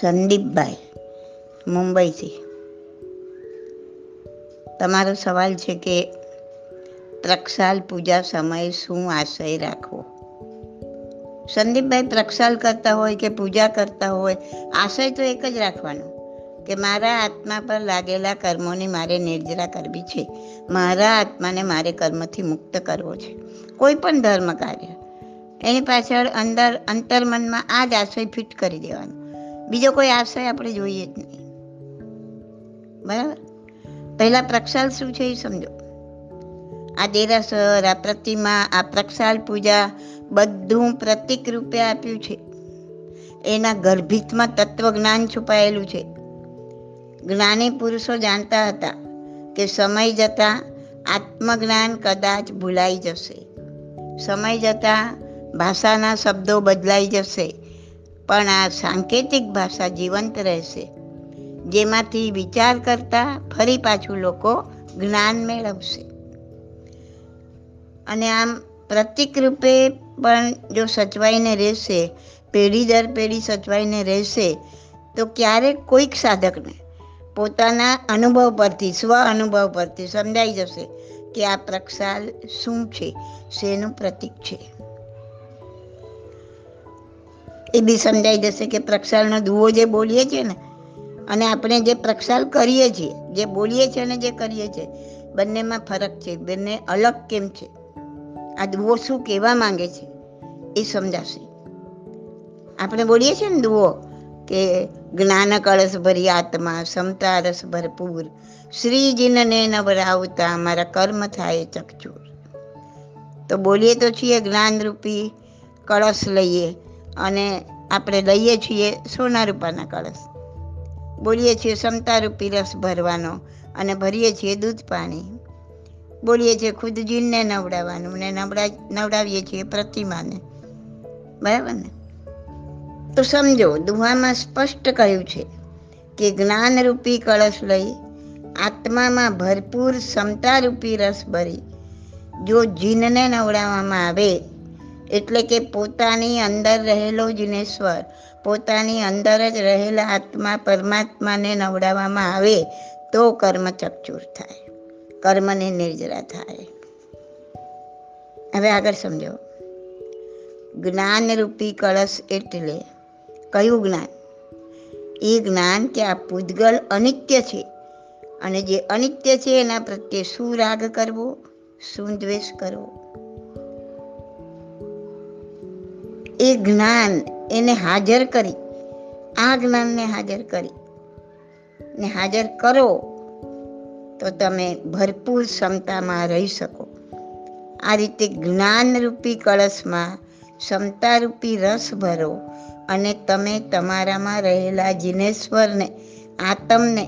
સંદીપભાઈ મુંબઈથી. તમારો સવાલ છે કે પ્રક્ષાલ પૂજા સમયે શું આશય રાખવો? સંદીપભાઈ પ્રક્ષાલ કરતા હોય કે પૂજા કરતા હોય, આશય તો એક જ રાખવાનો, કે મારા આત્મા પર લાગેલા કર્મોની મારે નિર્જરા કરવી છે. મારા આત્માને મારે કર્મથી મુક્ત કરવો છે. કોઈ પણ ધર્મ કાર્ય, એની પાછળ અંદર અંતર્મનમાં આ જ આશય ફિટ કરી દેવાનો. બીજો કોઈ આશય આપણે જોઈએ જ નહીં. બરાબર? પહેલાં પ્રક્ષાલ શું છે એ સમજો. આ દેરાસર આ પ્રતિમા, આ પ્રક્ષાલ પૂજા બધું પ્રતિક રૂપે આપ્યું છે. એના ગર્ભિતમાં તત્વજ્ઞાન છુપાયેલું છે. જ્ઞાની પુરુષો જાણતા હતા કે સમય જતાં આત્મજ્ઞાન કદાચ ભૂલાઈ જશે. સમય જતાં ભાષાના શબ્દો બદલાઈ જશે. પણ આ સાંકેતિક ભાષા જીવંત રહેશે. જેમાંથી વિચાર કરતા ફરી પાછું લોકો જ્ઞાન મેળવશે. અને આમ પ્રતિક રૂપે પણ જો સચવાઈને રહેશે, પેઢી દર પેઢી સચવાઈને રહેશે, તો ક્યારેક કોઈક સાધકને પોતાના અનુભવ પરથી, સ્વ અનુભવ પરથી સમજાઈ જશે કે આ પ્રક્ષાલ શું છે, શેનું પ્રતિક છે. એ બી સમજાઈ જશે કે પ્રક્ષાલનો દુવો જે બોલીએ છીએ ને, અને આપણે જે પ્રક્ષાલ કરીએ છીએ, જે બોલીએ છીએ અને જે કરીએ છીએ, બંનેમાં ફરક છે, બંને અલગ કેમ છે? આ દુવો શું કહેવા માંગે છે એ સમજાશે. આપણે બોલીએ છીએ ને દુવો કે જ્ઞાન કળશ ભરી આત્મા, સમતા રસ ભરપૂર શ્રીજીને નવરાવતા, મારા કર્મ થાય ચકચૂર. તો બોલીએ તો છીએ જ્ઞાનરૂપી કળશ લઈએ અને આપણે લઈએ છીએ સોના રૂપાના કળશ. બોલીએ છીએ ક્ષમતારૂપી રસ ભરવાનો અને ભરીએ છીએ દૂધ પાણી. બોલીએ છીએ ખુદ જીનને નવડાવવાનું ને નવડા, નવડાવીએ છીએ પ્રતિમાને. બરાબર ને? તો સમજો, દુહામાં સ્પષ્ટ કહ્યું છે કે જ્ઞાનરૂપી કળશ લઈ આત્મામાં ભરપૂર ક્ષમતારૂપી રસ ભરી જો જીનને નવડાવવામાં આવે એટલે કે પોતાની અંદર રહેલો જીનેશ્વર પોતાની અંદર જ રહેલા આત્મા પરમાત્માને નવડાવવામાં આવે તો કર્મ ચકચૂર થાય, કર્મને નિર્જરા થાય. હવે આગળ સમજો. જ્ઞાનરૂપી કળશ એટલે, કયું જ્ઞાન? એ જ્ઞાન કે આ પૂતગલ અનિત્ય છે અને જે અનિત્ય છે એના પ્રત્યે શું રાગ કરવો? શું દ્વેષ કરવો? એ જ્ઞાન એને હાજર કરી. આ જ્ઞાનને હાજર કરી. ને હાજર કરો તો તમે ભરપૂર ક્ષમતામાં રહી શકો. આ રીતે જ્ઞાનરૂપી કળશમાં ક્ષમતારૂપી રસ ભરો અને તમે તમારામાં રહેલા જિનેશ્વરને, આતમને,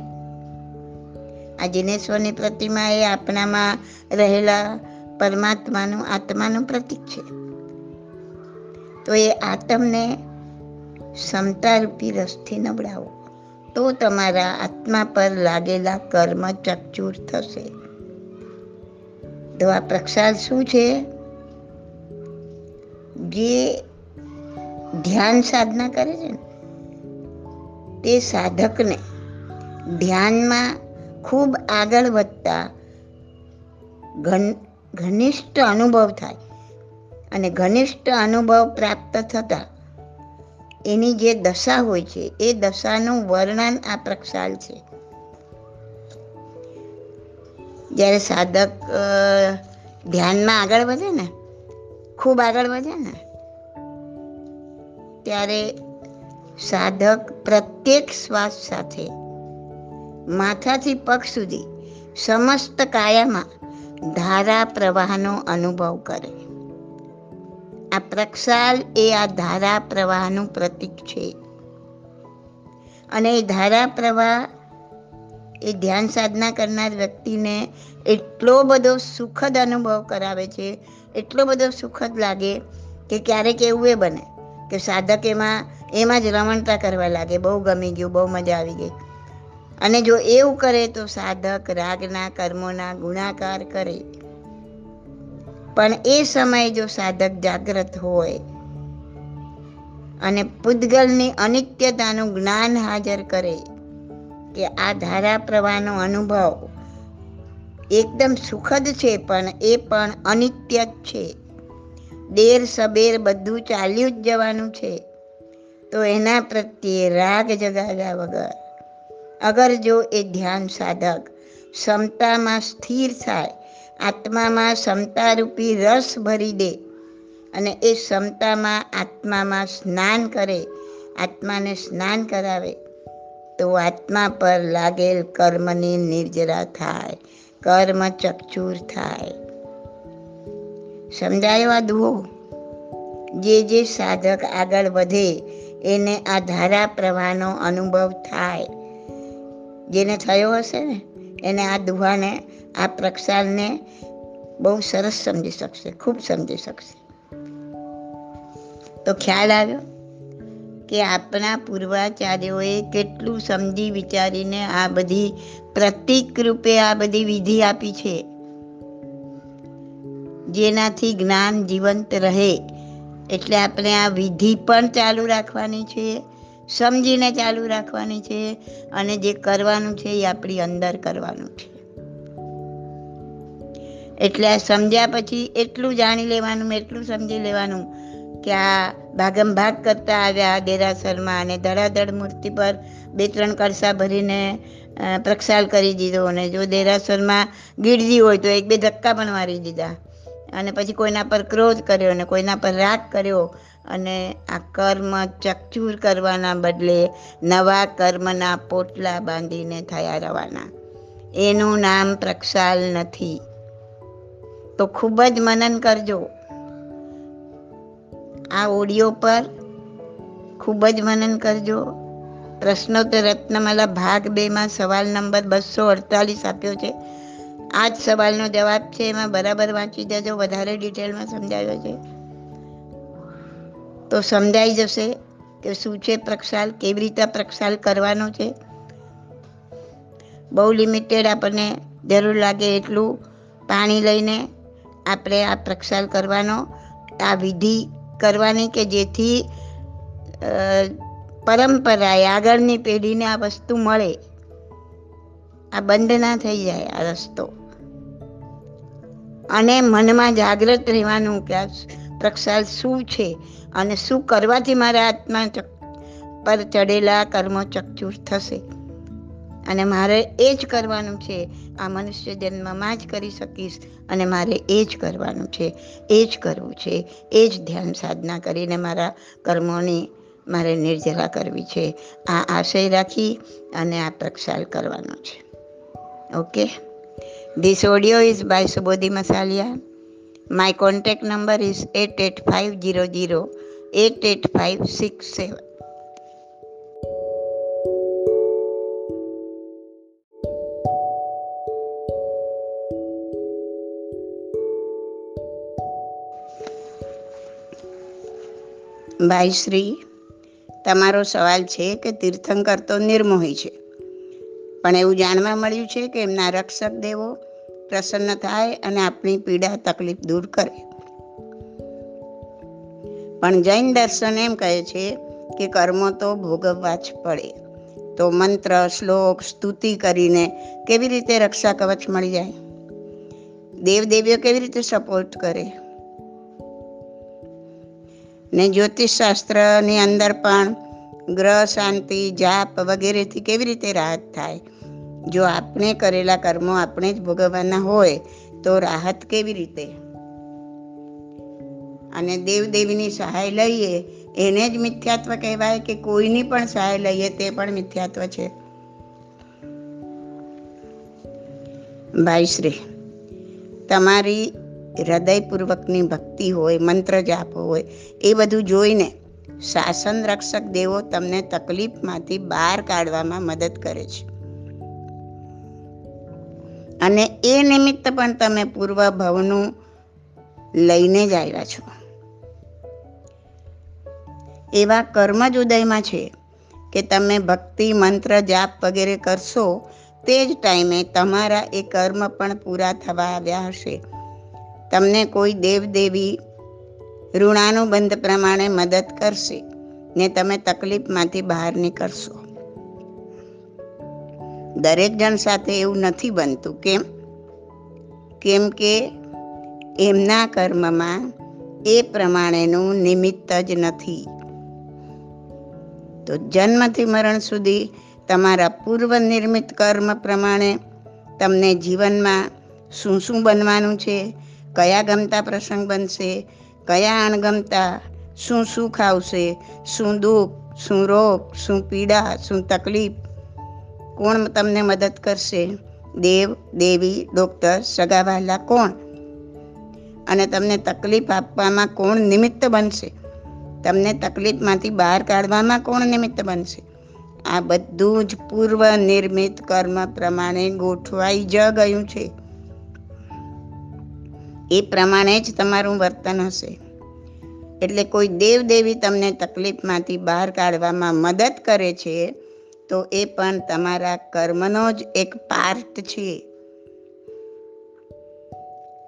આ જિનેશ્વરની પ્રતિમા એ આપણામાં રહેલા પરમાત્માનું, આત્માનું પ્રતીક છે. તો એ આત્મને ક્ષમતારૂપી રસથી નબળાવો. તો તમારા આત્મા પર લાગેલા કર્મ ચકચૂર થશે. તો આ પ્રક્ષાલ શું છે? જે ધ્યાન સાધના કરે છે ને, તે સાધકને ધ્યાનમાં ખૂબ આગળ વધતા ઘન, ઘનિષ્ઠ અનુભવ થાય. અને ઘનિષ્ઠ અનુભવ પ્રાપ્ત થતા એની જે દશા હોય છે, એ દશાનું વર્ણન આ પ્રક્ષાલ છે. જ્યારે સાધક ધ્યાનમાં આગળ વધે ને, ખૂબ આગળ વધે ને, ત્યારે સાધક પ્રત્યેક શ્વાસ સાથે માથાથી પગ સુધી સમસ્ત કાયામાં ધારા પ્રવાહનો અનુભવ કરે. આ પ્રક્ષાલ એ આ ધારા પ્રવાહનું પ્રતીક છે. અને એ ધારા પ્રવાહ એ ધ્યાન સાધના કરનાર વ્યક્તિને એટલો બધો સુખદ અનુભવ કરાવે છે, એટલો બધો સુખદ લાગે કે ક્યારેક એવું એ બને કે સાધક એમાં એમાં જ રમણતા કરવા લાગે, બહુ ગમી ગયું, બહુ મજા આવી ગઈ. અને જો એવું કરે તો સાધક રાગના કર્મોના ગુણાકાર કરે. પણ એ સમયે જો સાધક જાગ્રત હોય અને પૂતગલની અનિત્યતાનું જ્ઞાન હાજર કરે કે આ ધારા પ્રવાહનો અનુભવ એકદમ સુખદ છે પણ એ પણ અનિત્ય જ છે. દેર સબેર બધું ચાલ્યું જ જવાનું છે. તો એના પ્રત્યે રાગ જગાવ્યા વગર અગર જો એ ધ્યાન સાધક ક્ષમતામાં સ્થિર થાય આત્મામાં ક્ષમતારૂપી રસ ભરી દે અને એ ક્ષમતામાં આત્મામાં સ્નાન કરે, આત્માને સ્નાન કરાવે, તો આત્મા પર લાગેલ કર્મની નિર્જરા થાય, કર્મ ચકચૂર થાય. સમજાયો આ દુહો? જે જે સાધક આગળ વધે, એને આ ધારા પ્રવાહનો અનુભવ થાય. જેને થયો હશે ને? એને આ દુહાને, આ પ્રક્ષાલને બહુ સરસ સમજી શકશે, ખૂબ સમજી શકશે. તો ખ્યાલ આવ્યો કે આપણા પૂર્વાચાર્યોએ કેટલું સમજી વિચારીને આ બધી પ્રતિક રૂપે આ બધી વિધિ આપી છે? જેનાથી જ્ઞાન જીવંત રહે. એટલે આપણે આ વિધિ પણ ચાલુ રાખવાની છે. સમજીને ચાલુ રાખવાની છે અને જે કરવાનું છે એ આપણી અંદર કરવાનું છે. એટલે સમજ્યા પછી એટલું જાણી લેવાનું એટલું સમજી લેવાનું કે આ ભાગમ ભાગ કરતા આવ્યા દેરાસરમાં અને ધડાધડ મૂર્તિ પર બે ત્રણ કળસા ભરીને પ્રક્ષાલ કરી દીધો અને જો દેરાસરમાં ગીરજી હોય તો એક બે ધક્કા પણ મારી દીધા. અને પછી કોઈના પર ક્રોધ કર્યો અને કોઈના પર રાગ કર્યો અને આ કર્મ ચકચૂર કરવાના બદલે નવા કર્મના પોટલા બાંધીને થયા રવાના. એનું નામ પ્રક્ષાલ નથી. તો ખૂબ જ મનન કરજો. આ ઓડિયો પર ખૂબ જ મનન કરજો. પ્રશ્નોત્તર રત્નમાલા ભાગ બેમાં સવાલ નંબર બસો અડતાલીસ આપ્યો છે. આ જ સવાલનો જવાબ છે, એમાં બરાબર વાંચી દેજો વધારે ડિટેલમાં સમજાવ્યો છે. તો સમજાઈ જશે કે શું છે પ્રક્ષાલ, કેવી રીતે પ્રક્ષાલ કરવાનો છે. બહુ લિમિટેડ આપણને જરૂર લાગે એટલું પાણી લઈને આપણે આ પ્રક્ષાલ કરવાનો, આ વિધિ કરવાની કે જેથી પરંપરાએ આગળની પેઢીને આ વસ્તુ મળે. આ બંધ ના થઈ જાય આ રસ્તો. અને મનમાં જાગ્રત રહેવાનું કે પ્રક્ષાલ શું છે અને શું કરવાથી મારા આત્મા પર ચડેલા કર્મો ચકચૂર થશે? અને મારે એ જ કરવાનું છે. આ મનુષ્ય જન્મમાં જ કરી શકીશ અને મારે એ જ કરવાનું છે. એ જ કરવું છે. એ જ ધ્યાન સાધના કરીને મારા કર્મોની મારે નિર્જરા કરવી છે. આ આશય રાખી અને આ પ્રક્ષાલ કરવાનો છે. Okay? This audio is by Subodhi Masaliya my contact number is eight eight five zero zero eight eight five six seven ભાઈ શ્રી તમારો સવાલ છે કે તીર્થંકર તો નિર્મોહી છે. પણ એવું જાણવા મળ્યું છે કે એમના રક્ષક દેવો પ્રસન્ન થાય અને આપણી પીડા, તકલીફ દૂર કરે. પણ જૈન દર્શન એમ કહે છે કે કર્મો તો ભોગવવા જ પડે. તો મંત્ર, શ્લોક, સ્તુતિ કરીને કેવી રીતે રક્ષા કવચ મળી જાય? દેવદેવીઓ કેવી રીતે સપોર્ટ કરે? ને જ્યોતિષ શાસ્ત્રની અંદર પણ ગ્રહ, શાંતિ, જાપ વગેરેથી કેવી રીતે રાહત થાય? જો આપણે કરેલા કર્મો આપણે જ ભોગવવાના હોય, તો રાહત કેવી રીતે? અને દેવદેવીની સહાય લઈએ, એને જ મિથ્યાત્વ કહેવાય કે કોઈની પણ સહાય લઈએ તે પણ મિથ્યાત્વ છે? ભાઈશ્રી, તમારી હૃદયપૂર્વકની ભક્તિ હોય, મંત્ર જાપ હોય, એ બધું જોઈને શાસન રક્ષક દેવો તમને તકલીફમાંથી બહાર કાઢવામાં મદદ કરે છે. અને એ નિમિત્ત પણ તમે પૂર્વ ભવનું લઈને જ આવ્યા છો. એવા કર્મ જ ઉદયમાં છે કે તમે ભક્તિ, મંત્ર, જાપ વગેરે કરશો તે જ ટાઈમે તમારા એ કર્મ પણ પૂરા થવા આવ્યા હશે. તમને કોઈ દેવદેવી ઋણાનુબંધ પ્રમાણે મદદ કરશે ને તમે તકલીફમાંથી બહાર નીકળશો. દરેક જણ સાથે એવું નથી બનતું. કેમ? કેમ કે એમના કર્મમાં એ પ્રમાણેનું નિમિત્ત જ નથી. તો જન્મથી મરણ સુધી તમારા પૂર્વ નિર્મિત કર્મ પ્રમાણે તમને જીવનમાં શું શું બનવાનું છે? કયા ગમતા પ્રસંગ બનશે? કયા અણગમતા? શું સુખ આવશે શું દુઃખ? શું રોગ? શું પીડા? શું તકલીફ? કોણ તમને મદદ કરશે? દેવ, દેવી ડૉક્ટર સગાવાલા કોણ? અને તમને તકલીફ આપવામાં કોણ નિમિત્ત બનશે? તમને તકલીફમાંથી બહાર કાઢવામાં કોણ નિમિત્ત બનશે? આ બધું જ પૂર્વ નિર્મિત કર્મ પ્રમાણે ગોઠવાઈ જ ગયું છે. એ પ્રમાણે જ તમારું વર્તન હશે. એટલે કોઈ દેવ દેવી તમને તકલીફમાંથી બહાર કાઢવામાં મદદ કરે છે તો એ પણ તમારા કર્મનો જ એક પાર્ટ છે.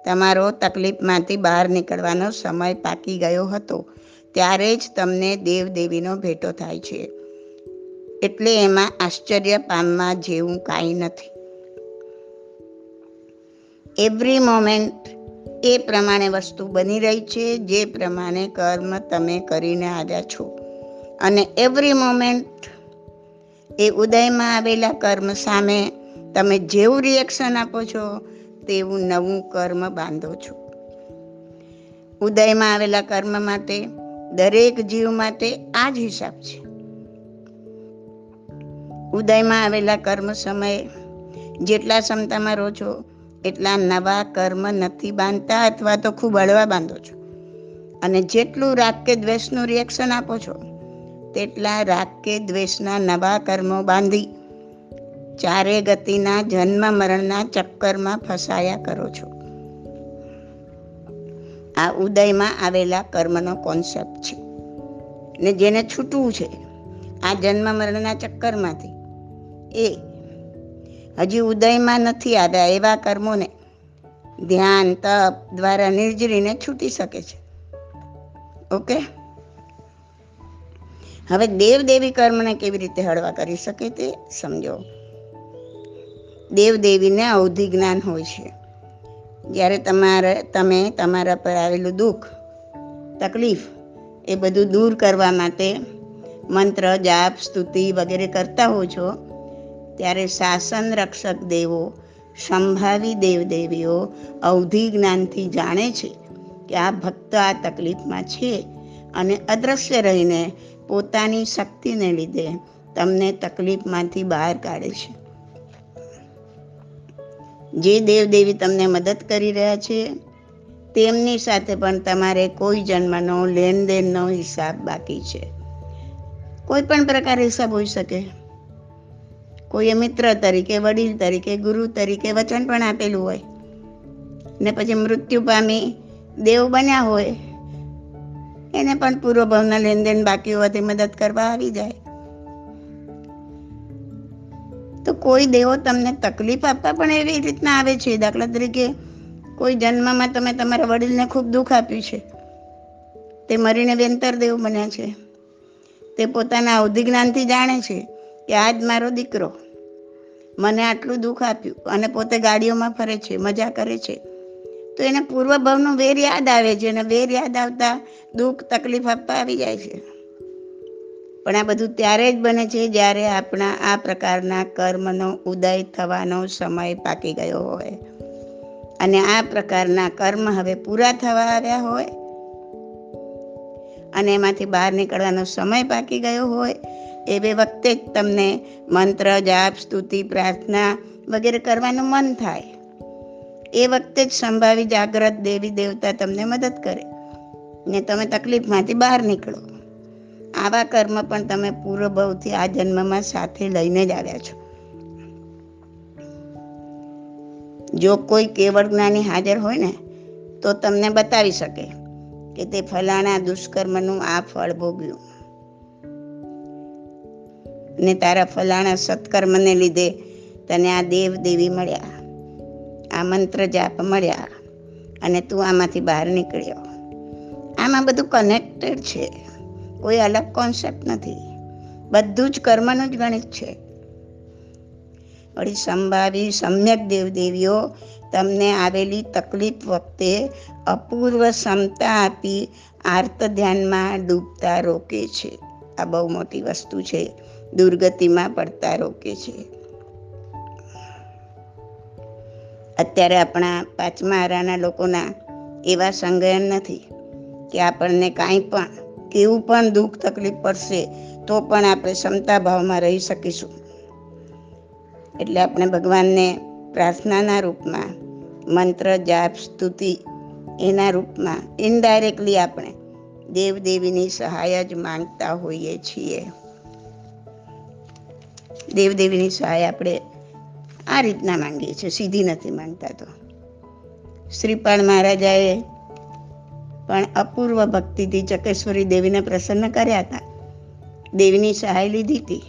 તમારો તકલીફમાંથી બહાર નીકળવાનો સમય પાકી ગયો હતો. ત્યારે જ તમને દેવ દેવીનો ભેટો થાય છે. એટલે એમાં આશ્ચર્ય પામવા જેવું કાંઈ નથી. એવરી મોમેન્ટ એ પ્રમાણે વસ્તુ બની રહી છે, જે પ્રમાણે કર્મ તમે કરીને આવ્યા છો. અને એવરી મોમેન્ટ એ ઉદયમાં આવેલા કર્મ સામે તમે જેવું રિએક્શન આપો છો, તેવું નવું કર્મ બાંધો છો. ઉદયમાં આવેલા કર્મ માટે, દરેક જીવ માટે આ જ હિસાબ છે. ઉદયમાં આવેલા કર્મ સમયે, જેટલા ક્ષમતામાં રહો છો, એટલા નવા કર્મ નથી બાંધતા અથવા તો ખૂબ હળવા બાંધો છો. અને જેટલું રાગ કે દ્વેષનું રિએક્શન આપો છો તેટલા રાગ કે દ્વેષના નવા કર્મો બાંધી ચારે ગતિના જન્મ મરણના ચક્કરમાં ફસાયા કરો છો. આ ઉદયમાં આવેલા કર્મનો કોન્સેપ્ટ છે. ને જેને છૂટવું છે, આ જન્મ મરણના ચક્કરમાંથી. એ હજી ઉદયમાં નથી આવ્યા એવા કર્મોને ધ્યાન, તપ દ્વારા નિર્જરીને છૂટી શકે છે. ઓકે? હવે દેવ દેવી કર્મને કેવી રીતે હળવા કરી શકે તે સમજો. દેવ દેવીને અવધિ જ્ઞાન હોય છે. જ્યારે તમારે, તમે તમારા પર આવેલું દુઃખ, તકલીફ એ બધું દૂર કરવા માટે મંત્ર, જાપ, સ્તુતિ વગેરે કરતા હો છો, ત્યારે શાસન રક્ષક દેવો, સંભાવી દેવદેવીઓ અવધિ જ્ઞાનથી જાણે છે કે આ ભક્ત આ તકલીફમાં છે અને અદ્રશ્ય રહીને પોતાની શક્તિને લીધે તમને તકલીફમાંથી બહાર કાઢે છે. જે દેવદેવી તમને મદદ કરી રહ્યા છે, તેમની સાથે પણ તમારે કોઈ જન્મનો લેનદેનનો હિસાબ બાકી છે. કોઈ પણ પ્રકાર હિસાબ હોઈ શકે. કોઈએ મિત્ર તરીકે, વડીલ તરીકે, ગુરુ તરીકે વચન પણ આપેલું હોય. ને પછી મૃત્યુ પામી દેવ બન્યા હોય એને પણ પૂર્વભાવના લેનદેન બાકી હોવાથી મદદ કરવા આવી જાય. તો કોઈ દેવો તમને તકલીફ આપવા પણ એવી રીતના આવે છે? દાખલા તરીકે કોઈ જન્મમાં તમે તમારા વડીલને ખૂબ દુઃખ આપ્યું છે. તે મરીને વેંતર દેવ બન્યા છે. તે પોતાના અવધિ જ્ઞાનથી જાણે છે કે આ જ મારો દીકરો મને આટલું દુઃખ આપ્યું અને પોતે ગાડીઓમાં ફરે છે, મજા કરે છે. તો એને પૂર્વભાવનું વેર યાદ આવે છે અને વેર યાદ આવતા દુઃખ, તકલીફ આપવા આવી જાય છે. પણ આ બધું ત્યારે જ બને છે જ્યારે આપણા આ પ્રકારના કર્મનો ઉદય થવાનો સમય પાકી ગયો હોય. અને આ પ્રકારના કર્મ હવે પૂરા થવા આવ્યા હોય. અને એમાંથી બહાર નીકળવાનો સમય પાકી ગયો હોય. એવે વખતે જ તમને મંત્ર, જાપ, સ્તુતિ, પ્રાર્થના વગેરે કરવાનું મન થાય. એ વખતે જ સંભાવી જાગ્રત દેવી દેવતા તમને મદદ કરે ને તમે તકલીફમાંથી બહાર નીકળો. આવા કર્મ પણ તમે પૂર્વભાવથી આ જન્મમાં સાથે લઈને જ આવ્યા છો. જો કોઈ કેવળ જ્ઞાની હાજર હોય ને, તો તમને બતાવી શકે કે તે ફલાણા દુષ્કર્મનું આ ફળ ભોગ્યું. ને તારા ફલાણા સત્કર્મને લીધે તને આ દેવ દેવી મળ્યા. આ મંત્ર જાપ મળ્યા અને તું આમાંથી બહાર નીકળ્યો. આમાં બધું કનેક્ટેડ છે. કોઈ અલગ કોન્સેપ્ટ નથી. બધું જ કર્મનું જ ગણિત છે. વળી સંભાવી સમ્યક દેવદેવીઓ તમને આવેલી તકલીફ વખતે અપૂર્વ ક્ષમતા આપી આર્ત ધ્યાનમાં ડૂબતા રોકે છે. આ બહુ મોટી વસ્તુ છે. દુર્ગતિમાં પડતા રોકે છે. અત્યારે આપણા પાંચમા આરાના લોકોના એવા સંગયન નથી કે આપણને કાંઈ પણ, કેવું પણ દુઃખ તકલીફ પડશે તો પણ આપણે ક્ષમતા ભાવમાં રહી શકીશું. એટલે આપણે ભગવાનને પ્રાર્થનાના રૂપમાં મંત્ર, જાપ, સ્તુતિ એના રૂપમાં ઇનડાયરેક્ટલી આપણે દેવદેવીની સહાય જ માંગતા હોઈએ છીએ. દેવદેવીની સહાય આપણે આ રીતના માંગીએ છીએ, સીધી નથી માંગતા તો. શ્રીપાળ મહારાજાએ પણ અપૂર્વ ભક્તિથી ચકેશ્વરી દેવીને પ્રસન્ન કર્યા હતા. દેવીની સહાય લીધી હતી.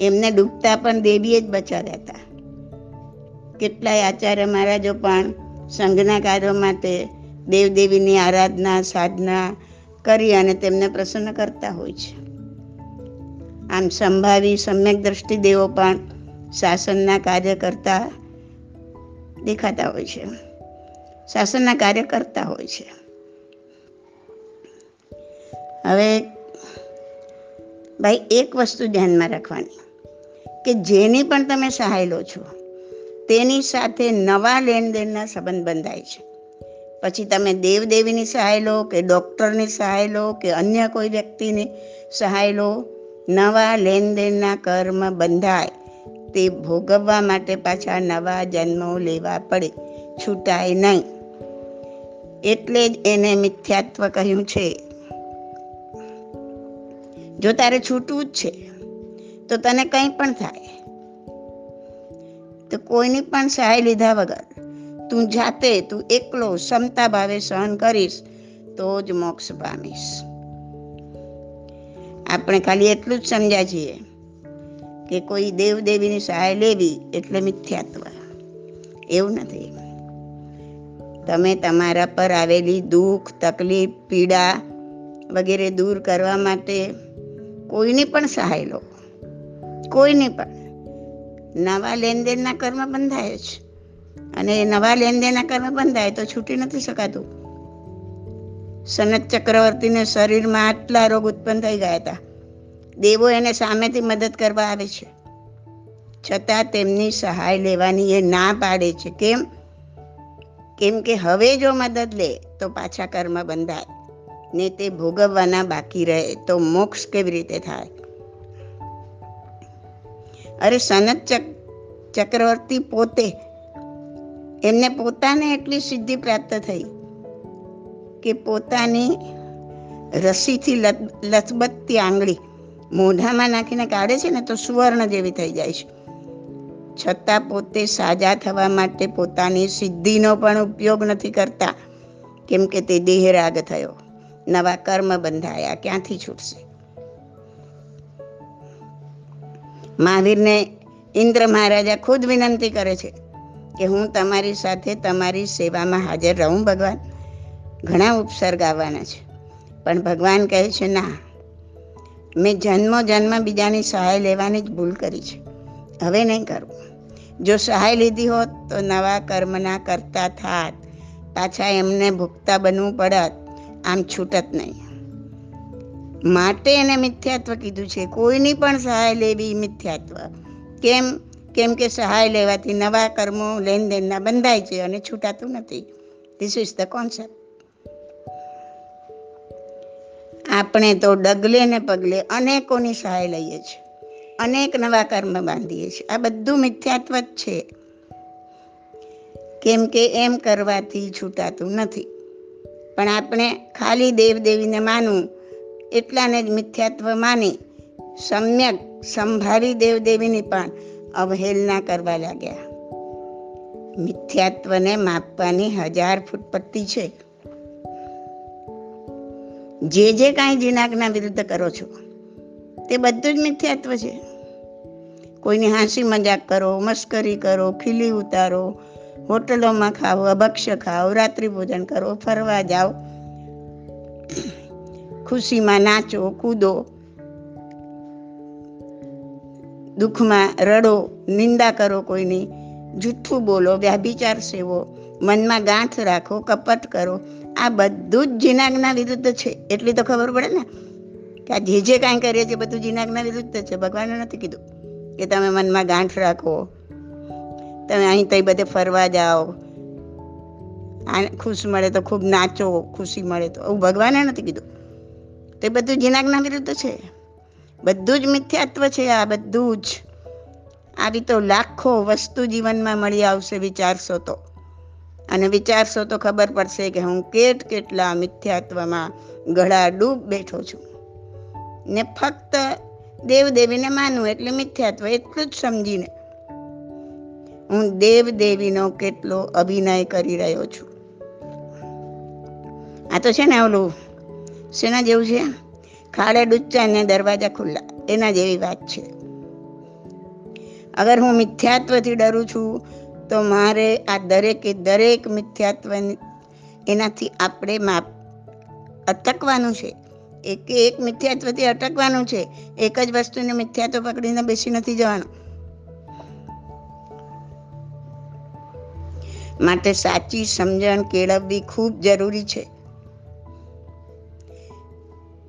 એમને ડૂબતા પણ દેવીએ જ બચાવ્યા હતા. કેટલાય આચાર્ય મહારાજો પણ સંઘના કાર્યો માટે દેવદેવીની આરાધના, સાધના કરી અને તેમને પ્રસન્ન કરતા હોય છે. આમ સંભાવી, સમ્યક દ્રષ્ટિ દેવો પણ શાસનના કાર્ય કરતા દેખાતા હોય છે. શાસનના કાર્ય કરતા હોય છે. હવે ભાઈ એક વસ્તુ ધ્યાનમાં રાખવાની કે જેની પણ તમે સહાય લો છો, તેની સાથે નવા લેણદેણના સંબંધ બંધાય છે. પછી તમે દેવદેવીની સહાય લો કે ડૉક્ટરની સહાય લો કે અન્ય કોઈ વ્યક્તિની સહાય લો, નવા લેણદેણના કર્મ બંધાય. તે ભોગવવા માટે પાછા નવા જન્મો લેવા પડે. છૂટાય નહીં. એટલે જ એને મિથ્યાત્વ કહ્યું છે. જો તારે છૂટવું જ છે, તો તને કંઈ પણ થાય. તો કોઈની પણ સહાય લીધા વગર તું જાતે તું એકલો ક્ષમતા ભાવે સહન કરીશ, તો જ મોક્ષ પામીશ. આપણે ખાલી એટલું જ સમજ્યા છીએ કે કોઈ દેવદેવીની સહાય લેવી એટલે મિથ્યાત્વ. એવું નથી. તમે તમારા પર આવેલી દુઃખ, તકલીફ, પીડા વગેરે દૂર કરવા માટે કોઈની પણ સહાય લો. કોઈની પણ. નવા લેનદેનના કર્મ બંધાય છે અને નવા લેનદેનના કર્મ બંધાય તો છૂટી નથી શકાતું. સનત ચક્રવર્તીને શરીરમાં આટલા રોગ ઉત્પન્ન થઈ ગયા હતા. દેવો એને સામેથી મદદ કરવા આવે છે. છતાં તેમની સહાય લેવાની એ ના પાડે છે. કેમ? કેમ કે હવે જો મદદ લે, તો પાછા કર્મ બંધાય. ને તે ભોગવવાના બાકી રહે, તો મોક્ષ કેવી રીતે થાય? અરે સનત ચક્રવર્તી પોતે, એમને પોતાને એટલી સિદ્ધિ પ્રાપ્ત થઈ કે પોતાની રસીથી લથબત્તી આંગળી મોઢામાં નાખીને કાઢે છે ને તો સુવર્ણ જેવી થઈ જાય છે. છતાં પોતે સાજા થવા માટે પોતાની સિદ્ધિનો પણ ઉપયોગ નથી કરતા. કેમ કે તે દેહરાગ થયો. નવા કર્મ બંધાયા. ક્યાંથી છૂટશે? મહાવીરને ઇન્દ્ર મહારાજા ખુદ વિનંતી કરે છે કે હું તમારી સાથે તમારી સેવામાં હાજર રહું ભગવાન. ઘણા ઉપસર્ગ આવવાના છે. પણ ભગવાન કહે છે, ના મેં જન્મો જન્મ બીજાની સહાય લેવાની જ ભૂલ કરી છે. હવે નહીં કરું. જો સહાય લીધી હોત તો નવા કર્મના કરતા થાત. પાછા એમને ભૂખતા બનવું પડત. આમ છૂટત નહીં. માટે એને મિથ્યાત્વ કીધું છે. કોઈની પણ સહાય લેવી મિથ્યાત્વ. કેમ? કેમ કે સહાય લેવાથી નવા કર્મો લેનદેનના બંધાય છે અને છૂટાતું નથી. ધીસ ઇઝ ધ કોન્સેપ્ટ આપણે તો ડગલે ને પગલે અનેકોની સહાય લઈએ છીએ. અનેક નવા કર્મ બાંધીએ છીએ. આ બધું મિથ્યાત્વ જ છે. કેમ કે એમ કરવાથી છૂટાતું નથી. પણ આપણે ખાલી દેવદેવીને માનવું, એટલાને જ મિથ્યાત્વ માની, સમ્યક સંભારી દેવદેવીની પણ અવહેલના કરવા લાગ્યા. મિથ્યાત્વને માપવાની હજાર ફૂટ પટ્ટી છે. જે જે કાંઈ જીનાગના વિરુદ્ધ કરો છો, તે બધું જ મિથ્યાત્વ છે. કોઈની હાંસી મજાક કરો મસ્કરી કરો, ખીલી ઉતારો, હોટલોમાં ખાઓ અભક્ષ્ય ખાઓ, રાત્રિ ભોજન કરો, ફરવા જાઓ, ખુશીમાં નાચો, કૂદો, દુઃખમાં રડો, નિંદા કરો કોઈની જૂઠું બોલો, વ્યાભિચાર સેવો, મનમાં ગાંઠ રાખો, કપટ કરો આ બધું જ જીનાગના વિરુદ્ધ છે. એટલી તો ખબર પડે ને કે આ જે જે કાંઈ કરીએ છીએ બધું જીનાગના વિરુદ્ધ છે. ભગવાને નથી કીધું કે તમે મનમાં ગાંઠ રાખો. તમે અહીં તઈ બધે ફરવા જાઓ. આ ખુશ મળે તો ખૂબ નાચો, ખુશી મળે તો. આવું ભગવાને નથી કીધું. તે બધું જીનાગના વિરુદ્ધ છે. બધું જ મિથ્યાત્વ છે આ બધું જ. આવી તો લાખો વસ્તુ જીવનમાં મળી આવશે વિચારશો તો. અને વિચારશો તો ખબર પડશે કે હું કેટ કેટલા મિથ્યાત્વમાં ગળા ડૂબ બેઠો છું. ને ફક્ત દેવદેવીને માનવું એટલે મિથ્યાત્વ એટલું જ સમજીને હું દેવદેવીનો કેટલો અભિનય કરી રહ્યો છું. આ તો છે ને ઓલું શેના જેવું છે? ખાડે ડૂચા ને દરવાજા ખુલ્લા. એના જેવી વાત છે. અગર હું મિથ્યાત્વથી ડરું છું તો મારે આ દરેકે દરેક મિથ્યાત્વ એનાથી આપણે માપ અટકવાનું છે. એક એક મિથ્યાત્વથી અટકવાનું છે. એક જ વસ્તુને મિથ્યાત્વ પકડીને બેસી નથી જવાનું. માટે સાચી સમજણ કેળવવી ખૂબ જરૂરી છે.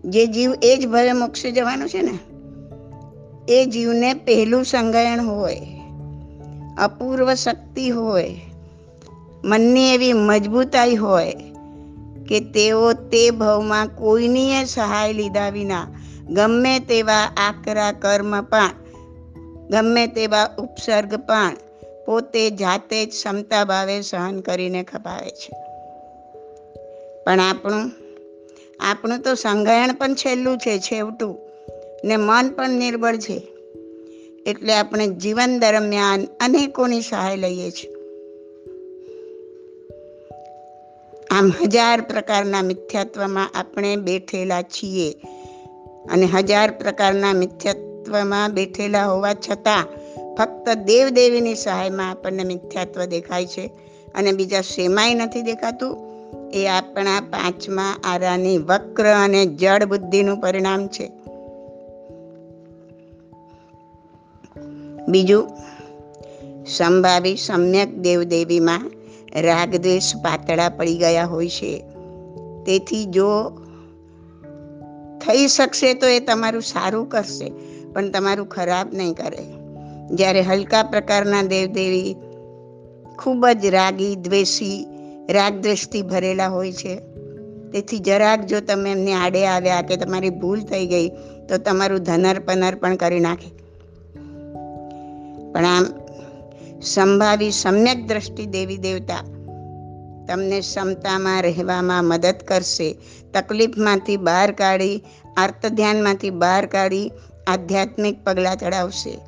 જે જીવ એ જ ભલે મોક્ષે જવાનું છે ને, એ જીવને પહેલું સંગાયણ હોય. અપૂર્વ શક્તિ હોય, મનની એવી મજબૂતાઈ હોય કે તેઓ તે ભવમાં કોઈનીએ સહાય લીધા વિના ગમે તેવા આકરા કર્મ પણ, ગમે તેવા ઉપસર્ગ પણ પોતે જાતે જ ક્ષમતા ભાવે સહન કરીને ખપાવે છે. પણ આપણું આપણું તો સંગાયણ પણ છેલ્લું છે, છેવટું. ને મન પણ નિર્બળ છે. એટલે આપણે જીવન દરમિયાન અનેકોની સહાય લઈએ છીએ. આમ હજાર પ્રકારના મિથ્યાત્વમાં આપણે બેઠેલા છીએ અને હજાર પ્રકારના મિથ્યાત્વમાં બેઠેલા હોવા છતાં ફક્ત દેવદેવીની સહાયમાં આપણને મિથ્યાત્વ દેખાય છે અને બીજા સેમાય નથી દેખાતું. એ આપણા પાંચમા આરાની વક્ર અને જળ બુદ્ધિનું પરિણામ છે. બીજું સંભાવી સમ્યક દેવદેવીમાં રાગ દ્વેષ પાતળા પડી ગયા હોય છે. તેથી જો થઈ શકશે તો એ તમારું સારું કરશે, પણ તમારું ખરાબ નહીં કરે. જ્યારે હલકા પ્રકારના દેવદેવી ખૂબ જ રાગી, દ્વેષી રાગ દ્વેષથી ભરેલા હોય છે. તેથી જરાક જો તમે એમને આડે આવ્યા કે તમારી ભૂલ થઈ ગઈ, તો તમારું ધનર પણ કરી નાખે. પણ આમ સંભાવી સમ્યક દ્રષ્ટિ દેવી દેવતા તમને ક્ષમતામાં રહેવામાં મદદ કરશે. તકલીફમાંથી બહાર કાઢી આર્ત ધ્યાનમાંથી બહાર કાઢી આધ્યાત્મિક પગલાં ચડાવશે.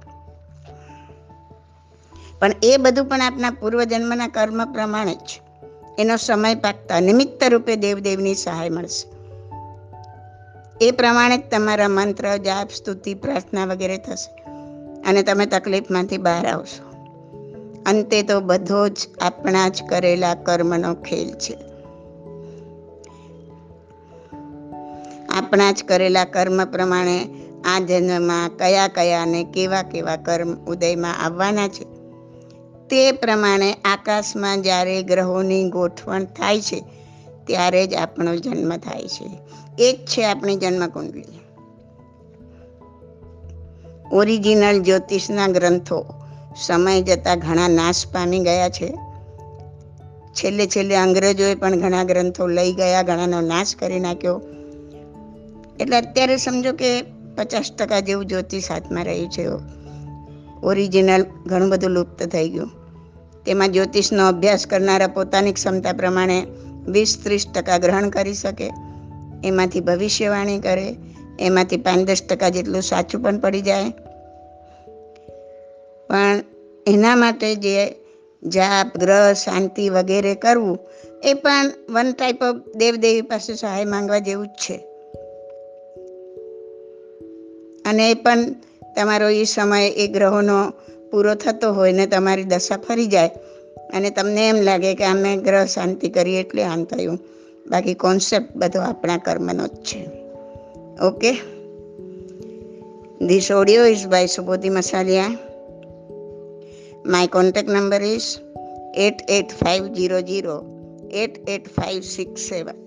પણ એ બધું પણ આપના પૂર્વજન્મના કર્મ પ્રમાણે જ. એનો સમય પાકતા નિમિત્ત રૂપે દેવદેવની સહાય મળશે. એ પ્રમાણે જ તમારા મંત્ર, જાપ, સ્તુતિ, પ્રાર્થના વગેરે થશે. અને તમે તકલીફમાંથી બહાર આવશો. અંતે તો બધો જ આપણા જ કરેલા કર્મનો ખેલ છે. આપણા જ કરેલા કર્મ પ્રમાણે આ જન્મમાં કયા કયા અને કેવા કેવા કર્મ ઉદયમાં આવવાના છે? તે પ્રમાણે આકાશમાં જ્યારે ગ્રહોની ગોઠવણ થાય છે, ત્યારે જ આપણો જન્મ થાય છે. એ જ છે આપણી જન્મ કુંડળી ઓરિજિનલ જ્યોતિષના ગ્રંથો. સમય જતાં ઘણા નાશ પામી ગયા છે. છેલ્લે છેલ્લે અંગ્રેજોએ પણ ઘણા ગ્રંથો લઈ ગયા, ઘણાનો નાશ કરી નાખ્યો. એટલે અત્યારે સમજો કે પચાસ ટકા જેવું જ્યોતિષ હાથમાં રહ્યું છે. ઓરિજિનલ ઘણું બધું લુપ્ત થઈ ગયું. તેમાં જ્યોતિષનો અભ્યાસ કરનારા પોતાની ક્ષમતા પ્રમાણે વીસ ત્રીસ ટકા ગ્રહણ કરી શકે. એમાંથી ભવિષ્યવાણી કરે. એમાંથી પાંચ દસ ટકા જેટલું સાચું પણ પડી જાય. પણ એના માટે જે જાપ, ગ્રહ, શાંતિ વગેરે કરવું, એ પણ વન ટાઈપ ઓફ દેવદેવી પાસે સહાય માંગવા જેવું જ છે. અને એ પણ તમારો એ સમય એ ગ્રહોનો પૂરો થતો હોય ને તમારી દશા ફરી જાય. અને તમને એમ લાગે કે અમે ગ્રહ શાંતિ કરી એટલે આમ થયું. બાકી કોન્સેપ્ટ બધો આપણા કર્મનો જ છે. Okay. This audio is by Subodhi Masalia. My contact number is 88500 88567.